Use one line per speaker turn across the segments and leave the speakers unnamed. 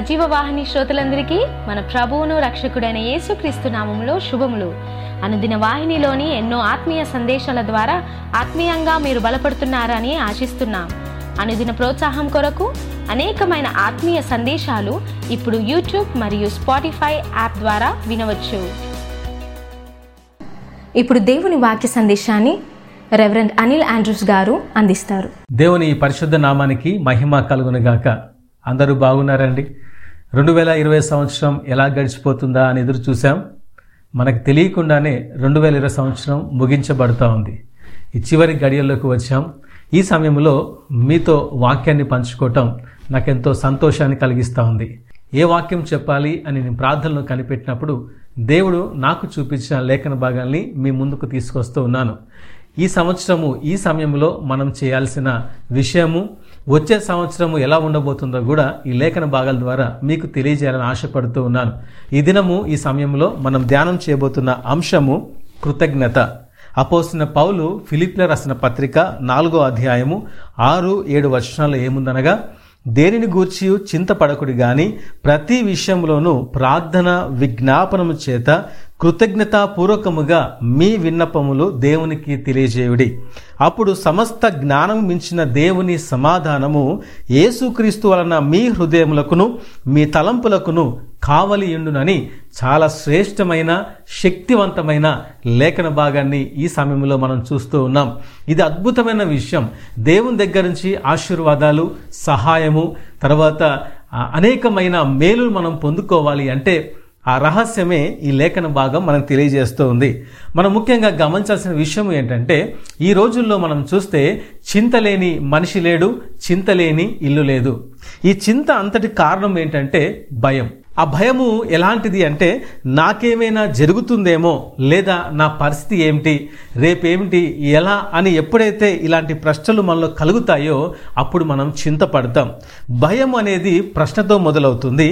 సజీవ వాహిని శ్రోతలందరికీ మన ప్రభువును రక్షకుడైన యేసుక్రీస్తు నామంలో శుభములు. అనుదిన వాహినిలోని ఎన్నో ఆత్మీయ సందేశాల ద్వారా ఆత్మీయంగా మీరు బలపడుతున్నారని ఆశిస్తున్నాం. అనుదిన ప్రోత్సాహం కొరకు అనేకమైన ఆత్మీయ సందేశాలు ఇప్పుడు యూట్యూబ్ మరియు స్పాటిఫై యాప్ ద్వారా వినవచ్చు. ఇప్పుడు దేవుని వాక్య సందేశాన్ని రెవరెండ్ అనిల్ ఆండ్రూస్ గారు అందిస్తారు.
దేవుని పరిశుద్ధ నామానికి మహిమ కలుగునుగాక. అందరూ బాగున్నారండి? రెండు వేల ఇరవై సంవత్సరం ఎలా గడిచిపోతుందా అని ఎదురు చూసాం మనకు తెలియకుండానే రెండు వేల ఇరవై సంవత్సరం ముగించబడుతూ ఉంది. ఈ చివరి గడియల్లోకి వచ్చాం. ఈ సమయంలో మీతో వాక్యాన్ని పంచుకోవటం నాకెంతో సంతోషాన్ని కలిగిస్తూ ఉంది. ఏ వాక్యం చెప్పాలి అని నేను ప్రార్థనలో కనిపెట్టినప్పుడు దేవుడు నాకు చూపించిన లేఖన భాగాల్ని మీ ముందుకు తీసుకొస్తూ ఉన్నాను. ఈ సంవత్సరము ఈ సమయంలో మనం చేయాల్సిన విషయము వచ్చే సంవత్సరము ఎలా ఉండబోతుందో కూడా ఈ లేఖన భాగాల ద్వారా మీకు తెలియజేయాలని ఆశపడుతూ ఉన్నాను. ఈ దినము ఈ సమయంలో మనం ధ్యానం చేయబోతున్న అంశము కృతజ్ఞత. అపోసిన పౌలు ఫిలిప్ల రాసిన పత్రిక నాలుగో అధ్యాయము ఆరు ఏడు వచనాలు ఏముందనగా దేనిని గూర్చి చింతపడకుడు గాని ప్రతి విషయంలోనూ ప్రార్థన విజ్ఞాపనము చేత కృతజ్ఞతాపూర్వకముగా మీ విన్నపములు దేవునికి తెలియజేయుడి. అప్పుడు సమస్త జ్ఞానం మించిన దేవుని సమాధానము యేసుక్రీస్తు వలన మీ హృదయములకును మీ తలంపులకును కావలి ఎండునని చాలా శ్రేష్టమైన శక్తివంతమైన లేఖన భాగాన్ని ఈ సమయంలో మనం చూస్తూ ఉన్నాం. ఇది అద్భుతమైన విషయం. దేవుని దగ్గర నుంచి ఆశీర్వాదాలు సహాయము తర్వాత అనేకమైన మేలులు మనం పొందుకోవాలి అంటే ఆ రహస్యమే ఈ లేఖన భాగం మనకు తెలియజేస్తూ ఉంది. మనం ముఖ్యంగా గమనించాల్సిన విషయం ఏంటంటే ఈ రోజుల్లో మనం చూస్తే చింతలేని మనిషి లేడు చింత లేని ఇల్లు లేదు. ఈ చింత అంతటి కారణం ఏంటంటే భయం. ఆ భయము ఎలాంటిది అంటే నాకేమైనా జరుగుతుందేమో లేదా నా పరిస్థితి ఏమిటి రేపేమిటి ఎలా అని ఎప్పుడైతే ఇలాంటి ప్రశ్నలు మనలో కలుగుతాయో అప్పుడు మనం చింతపడతాం. భయం అనేది ప్రశ్నతో మొదలవుతుంది.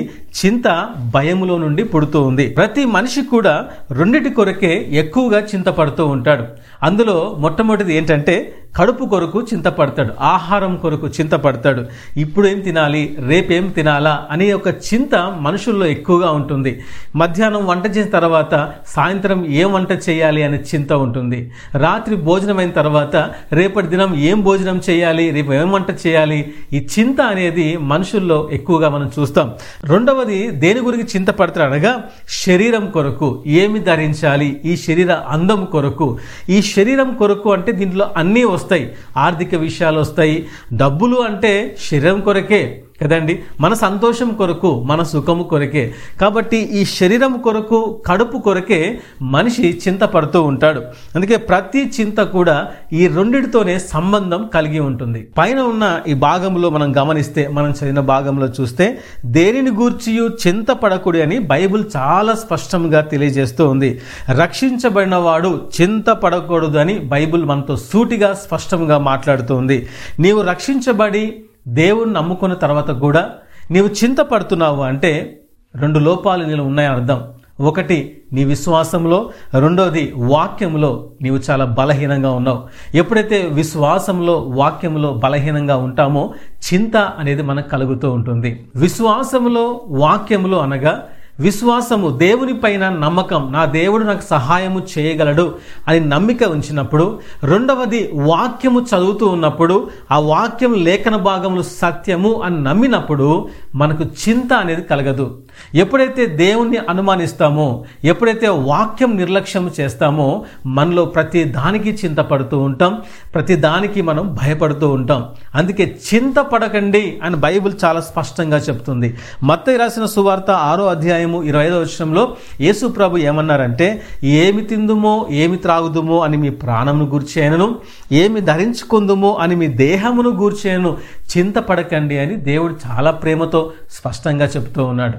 చింత భయములో నుండి పుడుతూ ఉంది. ప్రతి మనిషి కూడా రెండిటి కొరకే ఎక్కువగా చింతపడుతూ ఉంటాడు. అందులో మొట్టమొదటిది ఏంటంటే కడుపు కొరకు చింతపడతాడు. ఆహారం కొరకు చింతపడతాడు. ఇప్పుడు ఏం తినాలి? రేపేం తినాలా? అనే ఒక చింత మనుషుల్లో ఎక్కువగా ఉంటుంది. మధ్యాహ్నం వంట చేసిన తర్వాత సాయంత్రం ఏం వంట చేయాలి అనే చింత ఉంటుంది. రాత్రి భోజనం అయిన తర్వాత రేపటి దినం ఏం భోజనం చేయాలి? రేపు ఏం వంట చేయాలి? ఈ చింత అనేది మనుషుల్లో ఎక్కువగా మనం చూస్తాం. రెండవది దేని గురించి చింతపడతారు అనగా శరీరం కొరకు ఏమి ధరించాలి? ఈ శరీర అందం కొరకు. ఈ శరీరం కొరకు అంటే దీంట్లో అన్నీ వస్తాయి. ఆర్థిక విషయాలు వస్తాయి. డబ్బులు అంటే శరీరం కొరకే. కదండి? మన సంతోషం కొరకు మన సుఖము కొరకే. కాబట్టి ఈ శరీరం కొరకు కడుపు కొరకే మనిషి చింతపడుతూ ఉంటాడు. అందుకే ప్రతి చింత కూడా ఈ రెండిటితోనే సంబంధం కలిగి ఉంటుంది. పైన ఉన్న ఈ భాగంలో మనం గమనిస్తే మనం చదివిన భాగంలో చూస్తే దేనిని గూర్చియు చింతపడకుడి అని బైబిల్ చాలా స్పష్టంగా తెలియజేస్తూ ఉంది. రక్షించబడిన వాడు చింతపడకూడదు అని బైబిల్ మనతో సూటిగా స్పష్టంగా మాట్లాడుతూ ఉంది. నీవు రక్షించబడి దేవుణ్ణి నమ్ముకున్న తర్వాత కూడా నీవు చింతపడుతున్నావు అంటే రెండు లోపాలు నీలో ఉన్నాయని అర్థం. ఒకటి నీ విశ్వాసంలో. రెండోది వాక్యంలో నీవు చాలా బలహీనంగా ఉన్నావు. ఎప్పుడైతే విశ్వాసంలో వాక్యంలో బలహీనంగా ఉంటామో చింత అనేది మనకు కలుగుతూ ఉంటుంది. విశ్వాసంలో వాక్యంలో అనగా విశ్వాసము దేవుని పైన నమ్మకం నా దేవుడు నాకు సహాయము చేయగలడు అని నమ్మిక ఉంచినప్పుడు రెండవది వాక్యము చదువుతూ ఉన్నప్పుడు ఆ వాక్యం లేఖన భాగములు సత్యము అని నమ్మినప్పుడు మనకు చింత అనేది కలగదు. ఎప్పుడైతే దేవుణ్ణి అనుమానిస్తామో ఎప్పుడైతే వాక్యం నిర్లక్ష్యం చేస్తామో మనలో ప్రతి దానికి చింతపడుతూ ఉంటాం ప్రతి దానికి మనం భయపడుతూ ఉంటాం. అందుకే చింతపడకండి అని బైబిల్ చాలా స్పష్టంగా చెప్తుంది. మత్తయి రాసిన సువార్త ఆరో అధ్యాయం అధ్యాయము ఇరవై ఐదో వచనంలో యేసు ప్రభు ఏమన్నారంటే ఏమి తిందుమో ఏమి త్రాగుదుమో అని మీ ప్రాణమును గూర్చేయనను ఏమి ధరించుకుందుమో అని మీ దేహమును గూర్చేయను చింతపడకండి అని దేవుడు చాలా ప్రేమతో స్పష్టంగా చెప్తూ ఉన్నాడు.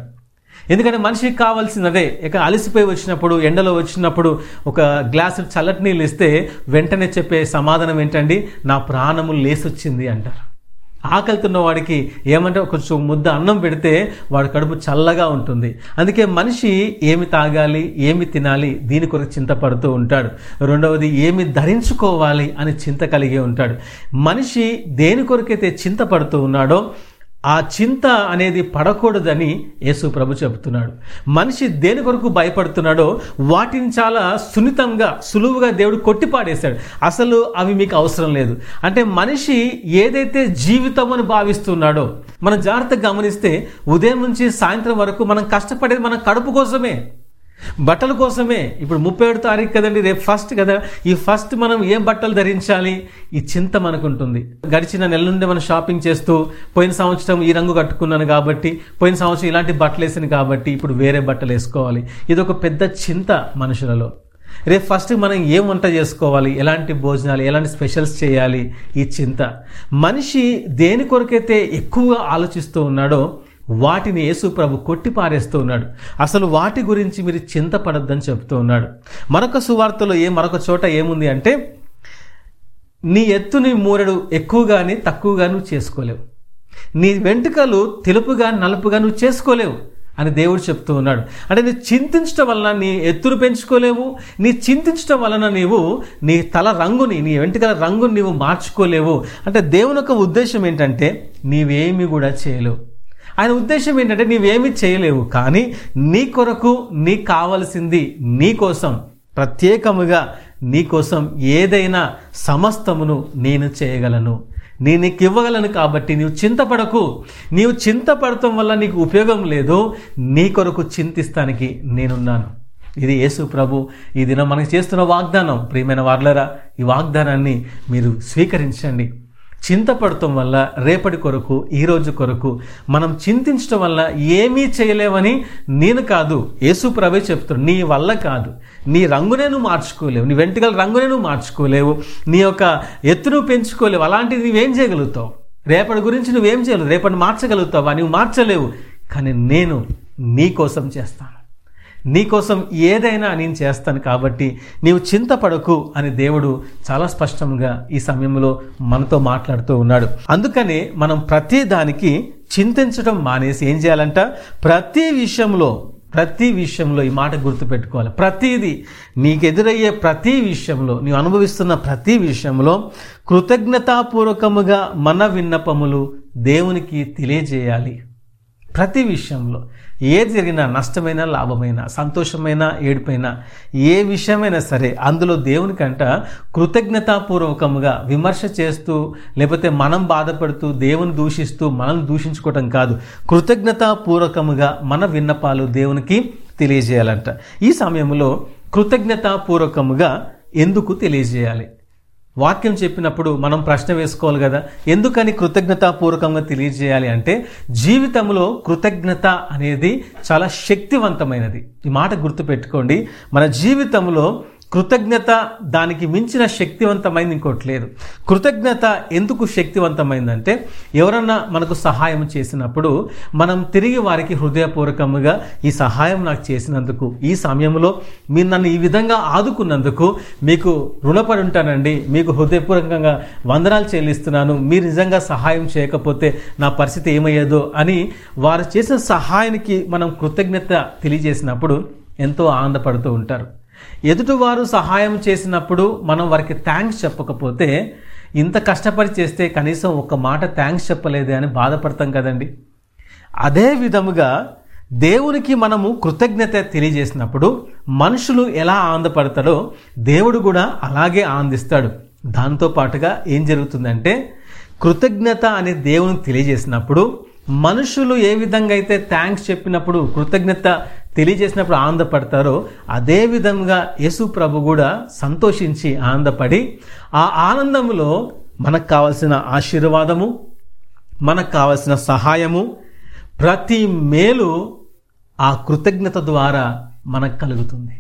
ఎందుకంటే మనిషికి కావాల్సినదే. ఇక అలసిపోయి వచ్చినప్పుడు ఎండలో వచ్చినప్పుడు ఒక గ్లాసు చల్లటి నీళ్ళు ఇస్తే వెంటనే చెప్పే సమాధానం ఏంటండి? నా ప్రాణము లేసొచ్చింది అంటారు. ఆకలితున్న వాడికి ఏమంటే కొంచెం ముద్ద అన్నం పెడితే వాడి కడుపు చల్లగా ఉంటుంది. అందుకే మనిషి ఏమి తాగాలి ఏమి తినాలి దీని కొరకు చింతపడుతూ ఉంటాడు. రెండవది ఏమి ధరించుకోవాలి అని చింత కలిగి ఉంటాడు. మనిషి దేని కొరకైతే చింతపడుతూ ఉన్నాడో ఆ చింత అనేది పడకూడదని యేసు ప్రభు చెబుతున్నాడు. మనిషి దేని కొరకు భయపడుతున్నాడో వాటిని చాలా సున్నితంగా సులువుగా దేవుడు కొట్టిపాడేశాడు అసలు అవి మీకు అవసరం లేదు. అంటే మనిషి ఏదైతే జీవితం అని భావిస్తున్నాడో మనం జాగ్రత్తగా గమనిస్తే ఉదయం నుంచి సాయంత్రం వరకు మనం కష్టపడేది మన కడుపు కోసమే. బట్టల కోసమే. ఇప్పుడు ముప్పై ఏడు తారీఖు కదండి రేపు ఫస్ట్ కదా. ఈ ఫస్ట్ మనం ఏం బట్టలు ధరించాలి? ఈ చింత మనకుంటుంది. గడిచిన నెల నుండి మనం షాపింగ్ చేస్తూ పోయిన సంవత్సరం ఈ రంగు కట్టుకున్నాను కాబట్టి పోయిన సంవత్సరం ఇలాంటి బట్టలు వేసాను కాబట్టి ఇప్పుడు వేరే బట్టలు వేసుకోవాలి. ఇది ఒక పెద్ద చింత మనుషులలో. రేపు ఫస్ట్ మనం ఏం వంట చేసుకోవాలి? ఎలాంటి భోజనాలు ఎలాంటి స్పెషల్స్ చేయాలి? ఈ చింత. మనిషి దేని కొరకైతే ఎక్కువగా ఆలోచిస్తూ ఉన్నాడో వాటిని యేసుప్రభు కొట్టి పారేస్తూ ఉన్నాడు. అసలు వాటి గురించి మీరు చింతపడద్దని చెప్తూ ఉన్నాడు. మరొక సువార్తలో ఏ మరొక చోట ఏముంది అంటే నీ ఎత్తుని మూరడు ఎక్కువగాని తక్కువగాను చేసుకోలేవు. నీ వెంట్రుకలు తెలుపుగా నలుపుగా నువ్వు చేసుకోలేవు అని దేవుడు చెప్తూ ఉన్నాడు. అంటే నీ చింతించడం వలన నీ ఎత్తును పెంచుకోలేవు నీ చింతించడం వలన నీవు నీ తల రంగుని నీ వెంట్రుకల రంగుని నీవు మార్చుకోలేవు. అంటే దేవుని యొక్క ఉద్దేశం ఏంటంటే నీవేమి కూడా చేయలేవు. ఆయన ఉద్దేశం ఏంటంటే నీవేమి చేయలేవు కానీ నీ కొరకు నీకు కావలసింది నీ కోసం ప్రత్యేకముగా నీ కోసం ఏదైనా సమస్తమును నేను చేయగలను. నేను నీకు ఇవ్వగలను కాబట్టి నీవు చింతపడకు. నీవు చింతపడటం వల్ల నీకు ఉపయోగం లేదు. నీ కొరకు చింతిస్తానికి నేనున్నాను. ఇది యేసు ప్రభు ఈ దినం మనకి చేస్తున్న వాగ్దానం. ప్రియమైన వార్లరా ఈ వాగ్దానాన్ని మీరు స్వీకరించండి. చింతపడటం వల్ల రేపటి కొరకు ఈ రోజు కొరకు మనం చింతించడం వల్ల ఏమీ చేయలేవని నేను కాదు. యేసు ప్రభే చెప్తాడు నీ వల్ల కాదు. నీ రంగునే నువ్వు మార్చుకోలేవు. నీ వెంట్రుకల రంగునే నువ్వు మార్చుకోలేవు. నీ యొక్క ఎత్తును పెంచుకోలేవు. అలాంటిది నువ్వేం చేయగలుగుతావు? రేపటి గురించి నువ్వేం చేయలేవు. రేపటి మార్చగలుగుతావా? నువ్వు మార్చలేవు. కానీ నేను నీ కోసం చేస్తాను. నీకోసం ఏదైనా నేను చేస్తాను కాబట్టి నీవు చింతపడకు అని దేవుడు చాలా స్పష్టంగా ఈ సమయంలో మనతో మాట్లాడుతూ ఉన్నాడు. అందుకనే మనం ప్రతి దానికి చింతించడం మానేసి ఏం చేయాలంట? ప్రతి విషయంలో ప్రతి విషయంలో ఈ మాట గుర్తుపెట్టుకోవాలి. ప్రతిదీ నీకు ఎదురయ్యే ప్రతి విషయంలో నీవు అనుభవిస్తున్న ప్రతి విషయంలో కృతజ్ఞతాపూర్వకముగా మన విన్నపములు దేవునికి తెలియజేయాలి. ప్రతి విషయంలో ఏది జరిగినా నష్టమైన లాభమైన సంతోషమైన ఏడుపైన ఏ విషయమైనా సరే అందులో దేవునికంట కృతజ్ఞతాపూర్వకముగా విమర్శ చేస్తూ లేకపోతే మనం బాధపడుతూ దేవుని దూషిస్తూ మనం దూషించుకోవటం కాదు. కృతజ్ఞతాపూర్వకముగా మన విన్నపాలు దేవునికి తెలియజేయాలంట. ఈ సమయంలో కృతజ్ఞతాపూర్వకముగా ఎందుకు తెలియజేయాలి? వాక్యం చెప్పినప్పుడు మనం ప్రశ్న వేసుకోవాలి కదా. ఎందుకని కృతజ్ఞతాపూర్వకంగా తెలియజేయాలి అంటే జీవితంలో కృతజ్ఞత అనేది చాలా శక్తివంతమైనది. ఈ మాట గుర్తుపెట్టుకోండి. మన జీవితంలో కృతజ్ఞత దానికి మించిన శక్తివంతమైంది ఇంకోటి లేదు. కృతజ్ఞత ఎందుకు శక్తివంతమైందంటే ఎవరన్నా మనకు సహాయం చేసినప్పుడు మనం తిరిగి వారికి హృదయపూర్వకంగా ఈ సహాయం నాకు చేసినందుకు ఈ సమయంలో మీరు నన్ను ఈ విధంగా ఆదుకున్నందుకు మీకు రుణపడి ఉంటానండి మీకు హృదయపూర్వకంగా వందనాలు చెల్లిస్తున్నాను మీరు నిజంగా సహాయం చేయకపోతే నా పరిస్థితి ఏమయ్యేదో అని వారు చేసిన సహాయానికి మనం కృతజ్ఞత తెలియజేసినప్పుడు ఎంతో ఆనందపడుతూ ఉంటారు. ఎదుటివారు సహాయం చేసినప్పుడు మనం వారికి థ్యాంక్స్ చెప్పకపోతే ఇంత కష్టపడి చేస్తే కనీసం ఒక మాట థ్యాంక్స్ చెప్పలేదే అని బాధపడతాం కదండి. అదే విధముగా దేవునికి మనము కృతజ్ఞత తెలియజేసినప్పుడు మనుషులు ఎలా ఆనందపడతాడో దేవుడు కూడా అలాగే ఆనందిస్తాడు. దాంతో పాటుగా ఏం జరుగుతుందంటే కృతజ్ఞత అనే దేవునికి తెలియజేసినప్పుడు మనుషులు ఏ విధంగా అయితే థ్యాంక్స్ చెప్పినప్పుడు కృతజ్ఞత తెలియజేసినప్పుడు ఆనందపడతారో అదే విధంగా యేసు ప్రభు కూడా సంతోషించి ఆనందపడి ఆ ఆనందంలో మనకు కావలసిన ఆశీర్వాదము మనకు కావలసిన సహాయము ప్రతి మేలు ఆ కృతజ్ఞత ద్వారా మనకు కలుగుతుంది.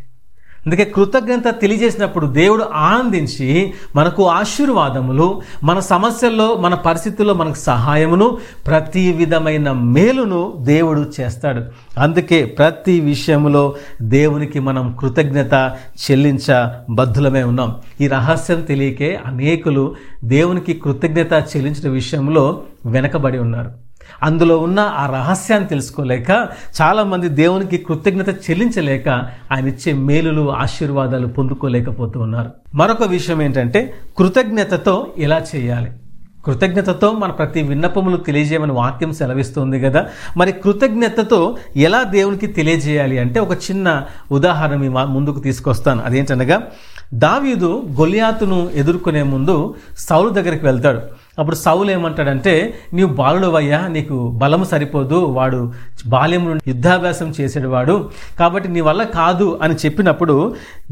అందుకే కృతజ్ఞత తెలియజేసినప్పుడు దేవుడు ఆనందించి మనకు ఆశీర్వాదములు మన సమస్యల్లో మన పరిస్థితుల్లో మనకు సహాయమును ప్రతి విధమైన మేలును దేవుడు చేస్తాడు. అందుకే ప్రతి విషయంలో దేవునికి మనం కృతజ్ఞత చెల్లించ బద్ధులమే ఉన్నాం. ఈ రహస్యం తెలియకే అనేకులు దేవునికి కృతజ్ఞత చెల్లించిన విషయంలో వెనకబడి ఉన్నారు. అందులో ఉన్న ఆ రహస్యాన్ని తెలుసుకోలేక చాలామంది దేవునికి కృతజ్ఞత చెల్లించలేక ఆయన ఇచ్చే మేలులు ఆశీర్వాదాలు పొందుకోలేకపోతూ ఉన్నారు. మరొక విషయం ఏంటంటే కృతజ్ఞతతో ఎలా చేయాలి. కృతజ్ఞతతో మన ప్రతి విన్నపములు తెలియజేయమని వాక్యం సెలవిస్తుంది కదా. మరి కృతజ్ఞతతో ఎలా దేవునికి తెలియజేయాలి అంటే ఒక చిన్న ఉదాహరణ మీ మా- ముందుకు తీసుకొస్తాను. అదేంటనగా దావీదు గొలియాతును ఎదుర్కొనే ముందు సౌలు దగ్గరికి వెళ్తాడు. అప్పుడు సౌలు ఏమంటాడంటే నీవు బాలుడవయ్యా నీకు బలము సరిపోదు వాడు బాల్యం నుండి యుద్ధాభ్యాసం చేసేవాడు కాబట్టి నీ వల్ల కాదు అని చెప్పినప్పుడు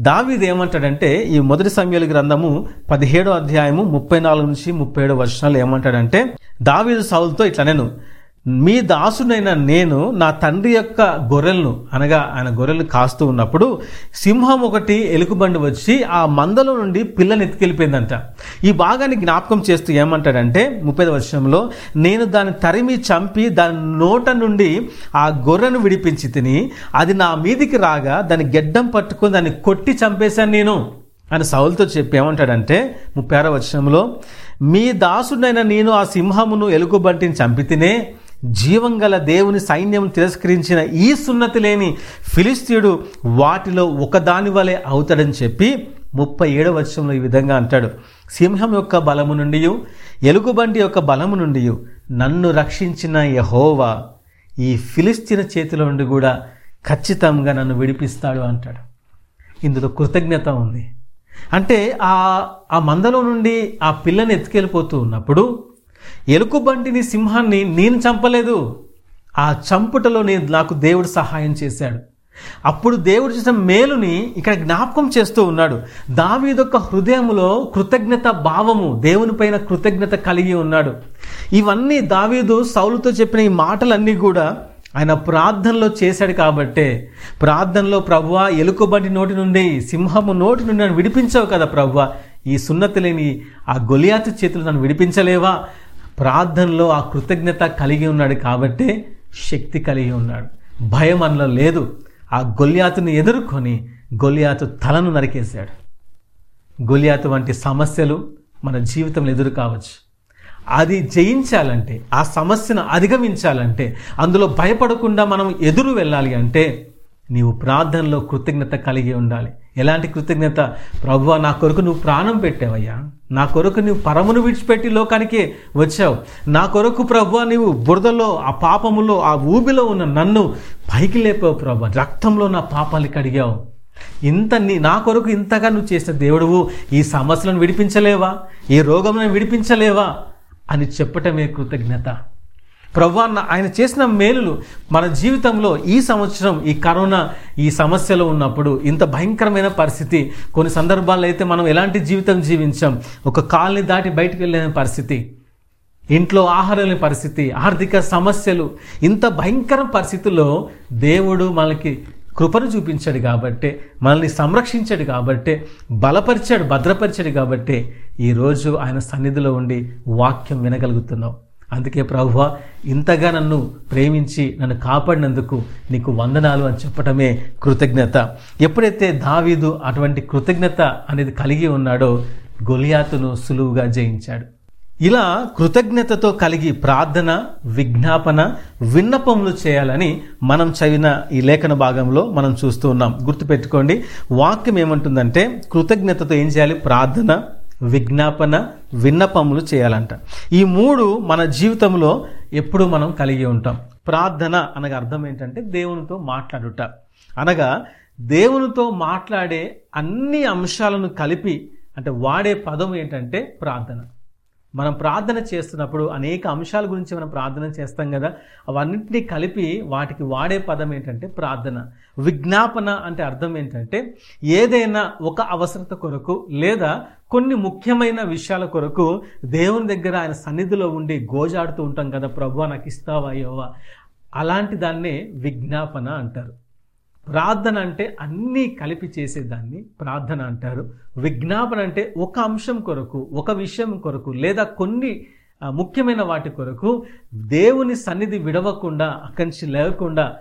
దావీదు ఏమంటాడంటే ఈ మొదటి సమయాల గ్రంథము పదిహేడో అధ్యాయము ముప్పై నాలుగు నుంచి ముప్పై ఏడో వర్షాలు ఏమంటాడంటే దావీదు సౌలుతో ఇట్లా నేను మీ దాసునైన నేను నా తండ్రి యొక్క గొర్రెలను అనగా ఆయన గొర్రెలు కాస్తూ ఉన్నప్పుడు సింహం ఒకటి ఎలుకబండి వచ్చి ఆ మందలో నుండి పిల్లని ఎత్తుకెళ్ళిపోయిందంట. ఈ భాగాన్ని జ్ఞాపకం చేస్తూ ఏమంటాడంటే ముప్పై వర్షంలో నేను దాన్ని తరిమి చంపి దాని నోట నుండి ఆ గొర్రెను విడిపించి తిని అది నా మీదికి రాగా దాని గెడ్డం పట్టుకొని దాన్ని కొట్టి చంపేశాను నేను. అని సౌలతో చెప్పి ఏమంటాడంటే ముప్పై ఆరో వచనంలో మీ దాసుడైన నేను ఆ సింహమును ఎలుగుబంటిని చంపితేనే జీవం గల దేవుని సైన్యం తిరస్కరించిన ఈ సున్నతి లేని ఫిలిస్తీయుడు వాటిలో ఒకదాని వలె అవుతాడని చెప్పి ముప్పై ఏడవ వర్షంలో ఈ విధంగా అంటాడు. సింహం యొక్క బలము నుండి ఎలుగుబంటి యొక్క బలము నుండి నన్ను రక్షించిన యహోవా ఈ ఫిలిస్తీన చేతిలో నుండి కూడా ఖచ్చితంగా నన్ను విడిపిస్తాడు అంటాడు. ఇందులో కృతజ్ఞత ఉంది. అంటే ఆ ఆ మందలో నుండి ఆ పిల్లని ఎత్తుకెళ్ళిపోతూ ఉన్నప్పుడు ఎలుకబంటిని సింహాన్ని నేను చంపలేదు. ఆ చంపుటలో నేను నాకు దేవుడు సహాయం చేశాడు. అప్పుడు దేవుడు చేసిన మేలుని ఇక్కడ జ్ఞాపకం చేస్తూ ఉన్నాడు. దావీదొక్క హృదయములో కృతజ్ఞత భావము దేవునిపైన కృతజ్ఞత కలిగి ఉన్నాడు. ఇవన్నీ దావీదు సౌలుతో చెప్పిన ఈ మాటలన్నీ కూడా ఆయన ప్రార్థనలో చేశాడు కాబట్టే. ప్రార్థనలో ప్రభువా ఎలుకబంటి నోటి నుండి సింహము నోటి నుండి నన్ను విడిపించావు కదా ప్రభువా. ఈ సున్నతి లేని ఆ గొలియాతి చేతులు నన్ను విడిపించలేవా? ప్రార్థనలో ఆ కృతజ్ఞత కలిగి ఉన్నాడు కాబట్టే శక్తి కలిగి ఉన్నాడు. భయం అందులో లేదు. ఆ గొలియాతుని ఎదుర్కొని గొలియాతు తలను నరికేశాడు. గొలియాతు వంటి సమస్యలు మన జీవితంలో ఎదురు కావచ్చు. అది జయించాలంటే ఆ సమస్యను అధిగమించాలంటే అందులో భయపడకుండా మనం ఎదురు వెళ్ళాలి అంటే నీవు ప్రార్థనలో కృతజ్ఞత కలిగి ఉండాలి. ఎలాంటి కృతజ్ఞత? ప్రభువ నా కొరకు నువ్వు ప్రాణం పెట్టావయ్యా. నా కొరకు నువ్వు పరమును విడిచిపెట్టి లోకానికి వచ్చావు. నా కొరకు ప్రభు నీవు బురదలో ఆ పాపములో ఆ ఊబిలో ఉన్న నన్ను పైకి లేపావు ప్రభు రక్తంలో నా పాపాలు కడిగావు. ఇంత నీ నా కొరకు ఇంతగా నువ్వు చేసిన దేవుడువు ఈ సమస్యలను విడిపించలేవా? ఈ రోగములను విడిపించలేవా? అని చెప్పటమే కృతజ్ఞత. ప్రభు ఆయన చేసిన మేలులు మన జీవితంలో ఈ సంవత్సరం ఈ కరోనా ఈ సమస్యలో ఉన్నప్పుడు ఇంత భయంకరమైన పరిస్థితి. కొన్ని సందర్భాల్లో అయితే మనం ఎలాంటి జీవితం జీవించాం? ఒక కాల్ని దాటి బయటకు వెళ్ళలేని పరిస్థితి. ఇంట్లో ఆహారం లేని పరిస్థితి ఆర్థిక సమస్యలు. ఇంత భయంకర పరిస్థితుల్లో దేవుడు మనకి కృపను చూపించాడు కాబట్టే మనల్ని సంరక్షించాడు కాబట్టే బలపరిచాడు భద్రపరిచాడు కాబట్టే ఈరోజు ఆయన సన్నిధిలో ఉండి వాక్యం వినగలుగుతున్నావు అందుకే ప్రభువ ఇంతగా నన్ను ప్రేమించి నన్ను కాపాడినందుకు నీకు వందనాలు అని చెప్పటమే కృతజ్ఞత. ఎప్పుడైతే దావీదు అటువంటి కృతజ్ఞత అనేది కలిగి ఉన్నాడో గొలియాతును సులువుగా జయించాడు. ఇలా కృతజ్ఞతతో కలిగి ప్రార్థన విజ్ఞాపన విన్నపములు చేయాలని మనం చదివిన ఈ లేఖన భాగంలో మనం చూస్తూ ఉన్నాం. గుర్తుపెట్టుకోండి వాక్యం ఏమంటుందంటే కృతజ్ఞతతో ఏం చేయాలి? ప్రార్థన విజ్ఞాపన విన్నపములు చేయాలంట. ఈ మూడు మన జీవితంలో ఎప్పుడు మనం కలిగి ఉంటాం. ప్రార్థన అనగా అర్థం ఏంటంటే దేవునితో మాట్లాడుట. అనగా దేవునితో మాట్లాడే అన్ని అంశాలను కలిపి అంటే వాడే పదం ఏంటంటే ప్రార్థన. మనం ప్రార్థన చేస్తున్నప్పుడు అనేక అంశాల గురించి మనం ప్రార్థన చేస్తాం కదా అవన్నింటినీ కలిపి వాటికి వాడే పదం ఏంటంటే ప్రార్థన. విజ్ఞాపన అంటే అర్థం ఏంటంటే ఏదైనా ఒక అవసరత కొరకు లేదా కొన్ని ముఖ్యమైన విషయాల కొరకు దేవుని దగ్గర ఆయన సన్నిధిలో ఉండి గోజాడుతూ ఉంటాం కదా ప్రభు నాకు ఇస్తావా అయ్యోవా అలాంటి దాన్నే విజ్ఞాపన అంటారు. ప్రార్థన అంటే అన్నీ కలిపి చేసేదాన్ని ప్రార్థన అంటారు. విజ్ఞాపన అంటే ఒక అంశం కొరకు ఒక విషయం కొరకు లేదా కొన్ని ముఖ్యమైన వాటి కొరకు దేవుని సన్నిధి విడవకుండా అక్కడి నుంచి లేకుండా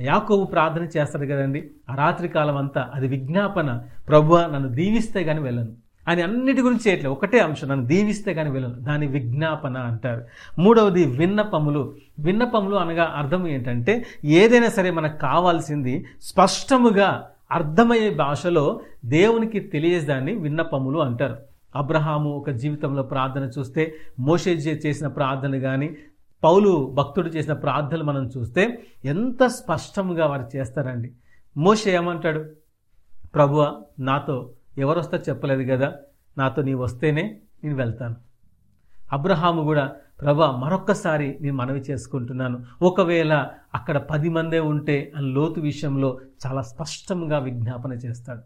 యాకోబు ప్రార్థన చేస్తాడు కదండి. ఆ రాత్రి కాలం అంతా అది విజ్ఞాపన. ప్రభు నన్ను దీవిస్తే కానీ వెళ్ళను. అని అన్నిటి గురించి చేయట్లేదు ఒకటే అంశం నన్ను దీవిస్తే కానీ వెళ్ళను దాని విజ్ఞాపన అంటారు. మూడవది విన్నపములు. విన్నపములు అనగా అర్థం ఏంటంటే ఏదైనా సరే మనకు కావాల్సింది స్పష్టముగా అర్థమయ్యే భాషలో దేవునికి తెలియజేదాన్ని విన్నపములు అంటారు. అబ్రహాము ఒక జీవితంలో ప్రార్థన చూస్తే మోషే చేసిన ప్రార్థన కానీ పౌలు భక్తుడు చేసిన ప్రార్థనలు మనం చూస్తే ఎంత స్పష్టంగా వారు చేస్తారండి. మోషే ఏమంటాడు? ప్రభువ నాతో ఎవరు చెప్పలేదు కదా? నాతో నీ వస్తేనే నేను వెళ్తాను. అబ్రహాము కూడా ప్రభా మరొక్కసారి నేను మనవి చేసుకుంటున్నాను. ఒకవేళ అక్కడ పది మందే ఉంటే అని లోతు విషయంలో చాలా స్పష్టంగా విజ్ఞాపన చేస్తాడు.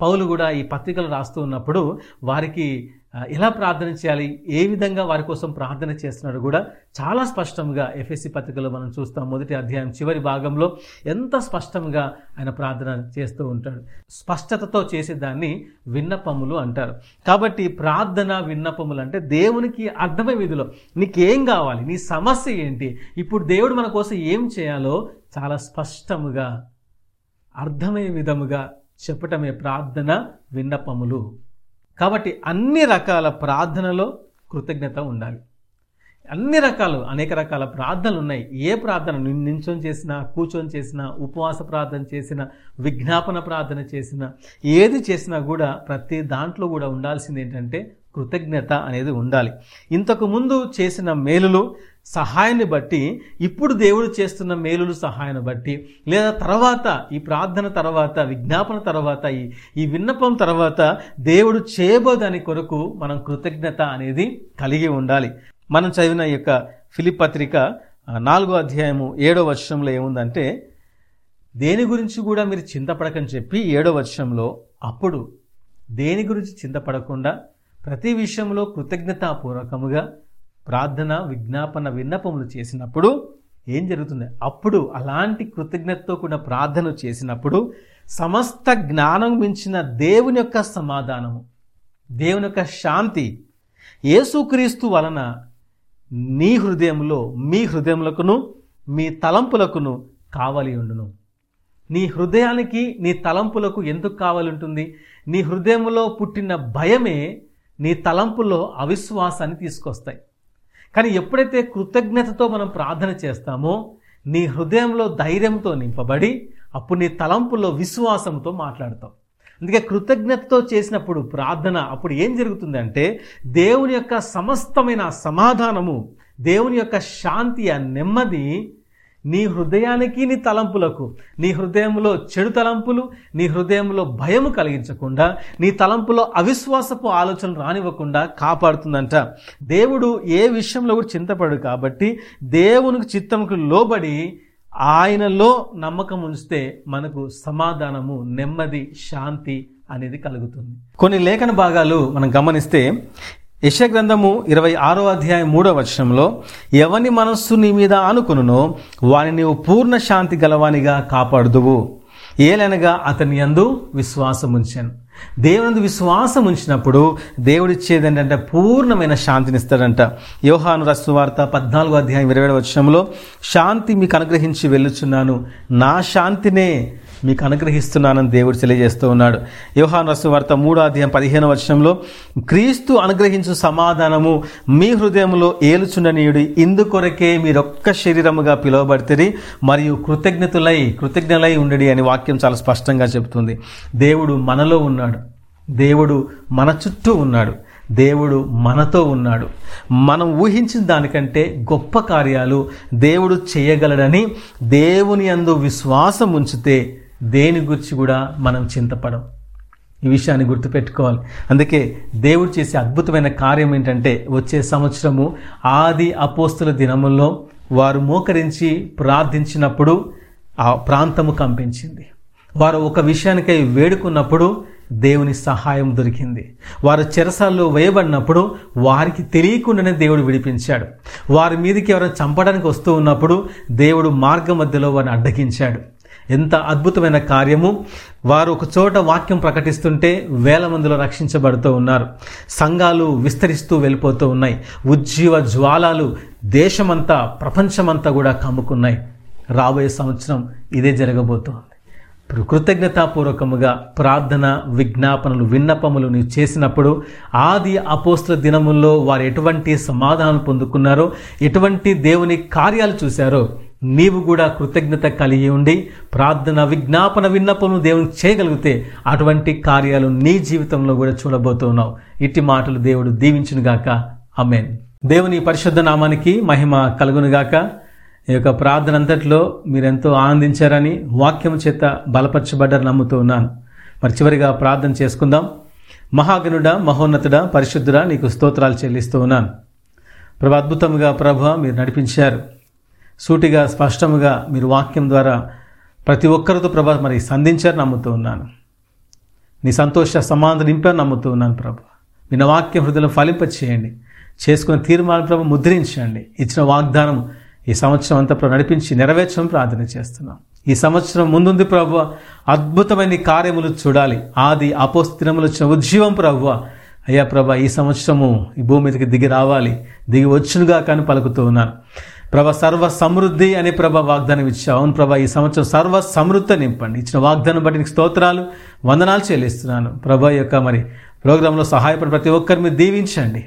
పౌలు కూడా ఈ పత్రికలు రాస్తూ ఉన్నప్పుడు వారికి ఎలా ప్రార్థన చేయాలి? ఏ విధంగా వారి కోసం ప్రార్థన చేస్తున్నాడు కూడా చాలా స్పష్టంగా ఎఫ్ఎస్సి పత్రికలో మనం చూస్తాం. మొదటి అధ్యాయం చివరి భాగంలో ఎంత స్పష్టంగా ఆయన ప్రార్థన చేస్తూ ఉంటాడు. స్పష్టతతో చేసే దాన్ని విన్నపములు అంటారు. కాబట్టి ప్రార్థన విన్నపములు అంటే దేవునికి అర్థమయ్యే విధిలో నీకేం కావాలి? నీ సమస్య ఏంటి? ఇప్పుడు దేవుడు మన కోసం ఏం చేయాలో చాలా స్పష్టముగా అర్థమయ్యే విధముగా చెప్పటమే ప్రార్థన విన్నపములు. కాబట్టి అన్ని రకాల ప్రార్థనలో కృతజ్ఞత ఉండాలి. అన్ని రకాలు అనేక రకాల ప్రార్థనలు ఉన్నాయి. ఏ ప్రార్థన నించొని చేసినా కూర్చొని చేసినా ఉపవాస ప్రార్థన చేసినా విజ్ఞాపన ప్రార్థన చేసినా ఏది చేసినా కూడా ప్రతి దాంట్లో కూడా ఉండాల్సింది ఏంటంటే కృతజ్ఞత అనేది ఉండాలి. ఇంతకు ముందు చేసిన మేలులు సహాయాన్ని బట్టి ఇప్పుడు దేవుడు చేస్తున్న మేలులు సహాయాన్ని బట్టి లేదా తర్వాత ఈ ప్రార్థన తర్వాత విజ్ఞాపన తర్వాత ఈ ఈ విన్నపం తర్వాత దేవుడు చేయబోదని కొరకు మనం కృతజ్ఞత అనేది కలిగి ఉండాలి. మనం చదివిన ఈ యొక్క ఫిలిప్ పత్రిక నాలుగో అధ్యాయము ఏడో వర్షంలో ఏముందంటే దేని గురించి కూడా మీరు చింతపడకని చెప్పి ఏడో వర్షంలో అప్పుడు దేని గురించి చింతపడకుండా ప్రతి విషయంలో కృతజ్ఞతాపూర్వకముగా ప్రార్థన విజ్ఞాపన విన్నపములు చేసినప్పుడు ఏం జరుగుతుంది? అప్పుడు అలాంటి కృతజ్ఞతతో కూడిన ప్రార్థన చేసినప్పుడు సమస్త జ్ఞానం మించిన దేవుని యొక్క సమాధానము దేవుని యొక్క శాంతి యేసుక్రీస్తు వలన నీ హృదయంలో మీ హృదయములకును మీ తలంపులకును కావలి ఉండును. నీ హృదయానికి నీ తలంపులకు ఎందుకు కావాలి ఉంటుంది? నీ హృదయంలో పుట్టిన భయమే నీ తలంపులో అవిశ్వాసాన్ని తీసుకొస్తాయి. కానీ ఎప్పుడైతే కృతజ్ఞతతో మనం ప్రార్థన చేస్తామో నీ హృదయంలో ధైర్యంతో నింపబడి అప్పుడు నీ తలంపులో విశ్వాసంతో మాట్లాడతావు. అందుకే కృతజ్ఞతతో చేసినప్పుడు ప్రార్థన అప్పుడు ఏం జరుగుతుందంటే దేవుని యొక్క సమస్తమైన సమాధానము దేవుని యొక్క శాంతి ఆ నెమ్మది నీ హృదయానికి నీ తలంపులకు నీ హృదయంలో చెడు తలంపులు నీ హృదయంలో భయము కలిగించకుండా నీ తలంపులో అవిశ్వాసపు ఆలోచనలు రానివ్వకుండా కాపాడుతుందంట. దేవుడు ఏ విషయంలో కూడా చింతపడు కాబట్టి దేవునికి చిత్తంకు లోబడి ఆయనలో నమ్మకం ఉంచితే మనకు సమాధానము నెమ్మది శాంతి అనేది కలుగుతుంది. కొన్ని లేఖన భాగాలు మనం గమనిస్తే యశగ్రంథము ఇరవై ఆరో అధ్యాయం మూడో వచనంలో ఎవని మనస్సు నీ మీద అనుకునునో వాని నీవు పూర్ణ శాంతి గలవానిగా కాపాడుదువు. ఏలనగా అతని యందు విశ్వాసం ఉంచాను దేవునందు విశ్వాసం ఉంచినప్పుడు దేవుడిచ్చేది ఏంటంటే పూర్ణమైన శాంతినిస్తాడంట. యోహాను రస్తు వార్త పద్నాలుగో అధ్యాయం ఇరవై వచనంలో శాంతి మీకు అనుగ్రహించి వెళ్ళుచున్నాను. నా శాంతినే మీకు అనుగ్రహిస్తున్నానని దేవుడు తెలియజేస్తూ ఉన్నాడు. యోహాను రసు వార్త మూడో అధ్యాయం పదిహేను వర్షంలో క్రీస్తు అనుగ్రహించు సమాధానము మీ హృదయంలో ఏలుచుండనీయుడి ఇందుకొరకే మీరొక్క శరీరముగా పిలువబడితే మరియు కృతజ్ఞతులై కృతజ్ఞలై ఉండడి అని వాక్యం చాలా స్పష్టంగా చెబుతుంది. దేవుడు మనలో ఉన్నాడు. దేవుడు మన చుట్టూ ఉన్నాడు. దేవుడు మనతో ఉన్నాడు. మనం ఊహించిన దానికంటే గొప్ప కార్యాలు దేవుడు చేయగలడని దేవుని అందు విశ్వాసం ఉంచితే దేని గురించి కూడా మనం చింతపడం. ఈ విషయాన్ని గుర్తుపెట్టుకోవాలి. అందుకే దేవుడు చేసే అద్భుతమైన కార్యం ఏంటంటే వచ్చే సంవత్సరము ఆది అపోస్తుల దినముల్లో వారు మోకరించి ప్రార్థించినప్పుడు ఆ ప్రాంతము కంపించింది. వారు ఒక విషయానికై వేడుకున్నప్పుడు దేవుని సహాయం దొరికింది. వారు చెరసాల్లో వేయబడినప్పుడు వారికి తెలియకుండానే దేవుడు విడిపించాడు. వారి మీదకి ఎవరైనా చంపడానికి వస్తూ ఉన్నప్పుడు దేవుడు మార్గ మధ్యలో వారిని అడ్డగించాడు. ఎంత అద్భుతమైన కార్యము. వారు ఒక చోట వాక్యం ప్రకటిస్తుంటే వేల మందిలో రక్షించబడుతూ ఉన్నారు. సంఘాలు విస్తరిస్తూ వెళ్ళిపోతూ ఉన్నాయి. ఉజ్జీవ జ్వాలాలు దేశమంతా ప్రపంచమంతా కూడా కమ్ముకున్నాయి. రాబోయే సంవత్సరం ఇదే జరగబోతోంది. కృతజ్ఞతాపూర్వకముగా ప్రార్థన విజ్ఞాపనలు విన్నపములు నీవు చేసినప్పుడు ఆది అపోస్తుల దినముల్లో వారు ఎటువంటి సమాధానం పొందుకున్నారో ఎటువంటి దేవుని కార్యాలు చూశారో నీవు కూడా కృతజ్ఞత కలిగి ఉండి ప్రార్థన విజ్ఞాపన విన్నపము దేవునికి చేయగలిగితే అటువంటి కార్యాలు నీ జీవితంలో కూడా చూడబోతున్నావు. ఇట్టి మాటలు దేవుడు దీవించునుగాక అమెన్ దేవుని పరిశుద్ధ నామానికి మహిమ కలుగునుగాక ఈ యొక్క ప్రార్థన అంతట్లో మీరెంతో ఆనందించారని వాక్యం చేత బలపరచబడ్డారు నమ్ముతూ ఉన్నాను. మరి చివరిగా ప్రార్థన చేసుకుందాం. మహాగనుడ మహోన్నతుడ పరిశుద్ధుడా నీకు స్తోత్రాలు చెల్లిస్తూ ఉన్నాను. ప్రభు అద్భుతంగా ప్రభ మీరు నడిపించారు. సూటిగా స్పష్టముగా మీరు వాక్యం ద్వారా ప్రతి ఒక్కరితో ప్రభా మరి సంధించారు నమ్ముతూ ఉన్నాను. నీ సంతోష సమాధానం నింపారు నమ్ముతూ ఉన్నాను ప్రభు. విన్న వాక్యం హృదయం ఫలింపచేయండి. చేసుకున్న తీర్మానం ప్రభు ముద్రించండి. ఇచ్చిన వాగ్దానం ఈ సంవత్సరం అంతా ప్రభు నడిపించి నెరవేర్చడం ప్రార్థన చేస్తున్నాం. ఈ సంవత్సరం ముందుంది ప్రభు. అద్భుతమైన కార్యములు చూడాలి. ఆది అపోస్తినములు వచ్చిన ఉజ్జీవం ప్రభు. అయ్యా ప్రభా ఈ సంవత్సరము ఈ భూమి మీదకి దిగి రావాలి. దిగి వచ్చునుగా కానీ పలుకుతూ ఉన్నాను. ప్రభ సర్వ సమృద్ధి అని ప్రభ వాగ్దానం ఇచ్చావు. అవును ప్రభ ఈ సంవత్సరం సర్వ సమృద్ధి నింపండి ఇచ్చిన వాగ్దానం బట్టి నీకు స్తోత్రాలు వందనాలు చెల్లిస్తున్నాను. ప్రభ యొక్క మరి ప్రోగ్రాంలో సహాయపడి ప్రతి ఒక్కరిని మీరు దీవించండి.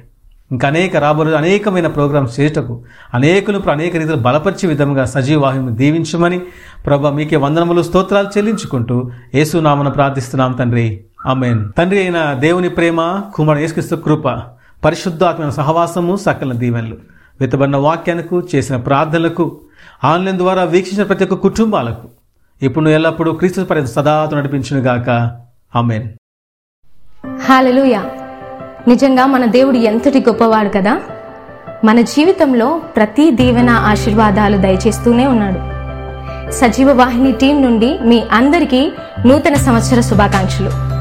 ఇంకా అనేక రాబోయే అనేకమైన ప్రోగ్రామ్స్ చేయటకు అనేకులు అనేక రీతిలో బలపరిచే విధంగా సజీవాహిని దీవించమని ప్రభ మీకే వందనములు స్తోత్రాలు చెల్లించుకుంటూ యేసునామను ప్రార్థిస్తున్నాం తండ్రి. ఆమెన్. తండ్రి అయిన దేవుని ప్రేమ కుమారుడు యేసుక్రీస్తు కృప పరిశుద్ధాత్మైన సహవాసము సకల దీవెనలు. విత్తబడిన వాక్యానికి చేసిన ప్రార్థనలకు ఆన్లైన్ ద్వారా వీక్షించిన ప్రతి ఒక్క కుటుంబాలకు ఇప్పుడు ఎల్లప్పుడూ క్రీస్తు పర్యంత సదాతో నడిపించునుగాక ఆమెన్.
హాలెలూయా. నిజంగా మన దేవుడు ఎంతటి గొప్పవాడు కదా? మన జీవితంలో ప్రతి దీవెన ఆశీర్వాదాలు దయచేస్తూనే ఉన్నాడు. సజీవ వాహిని టీం నుండి మీ అందరికీ నూతన సంవత్సర శుభాకాంక్షలు.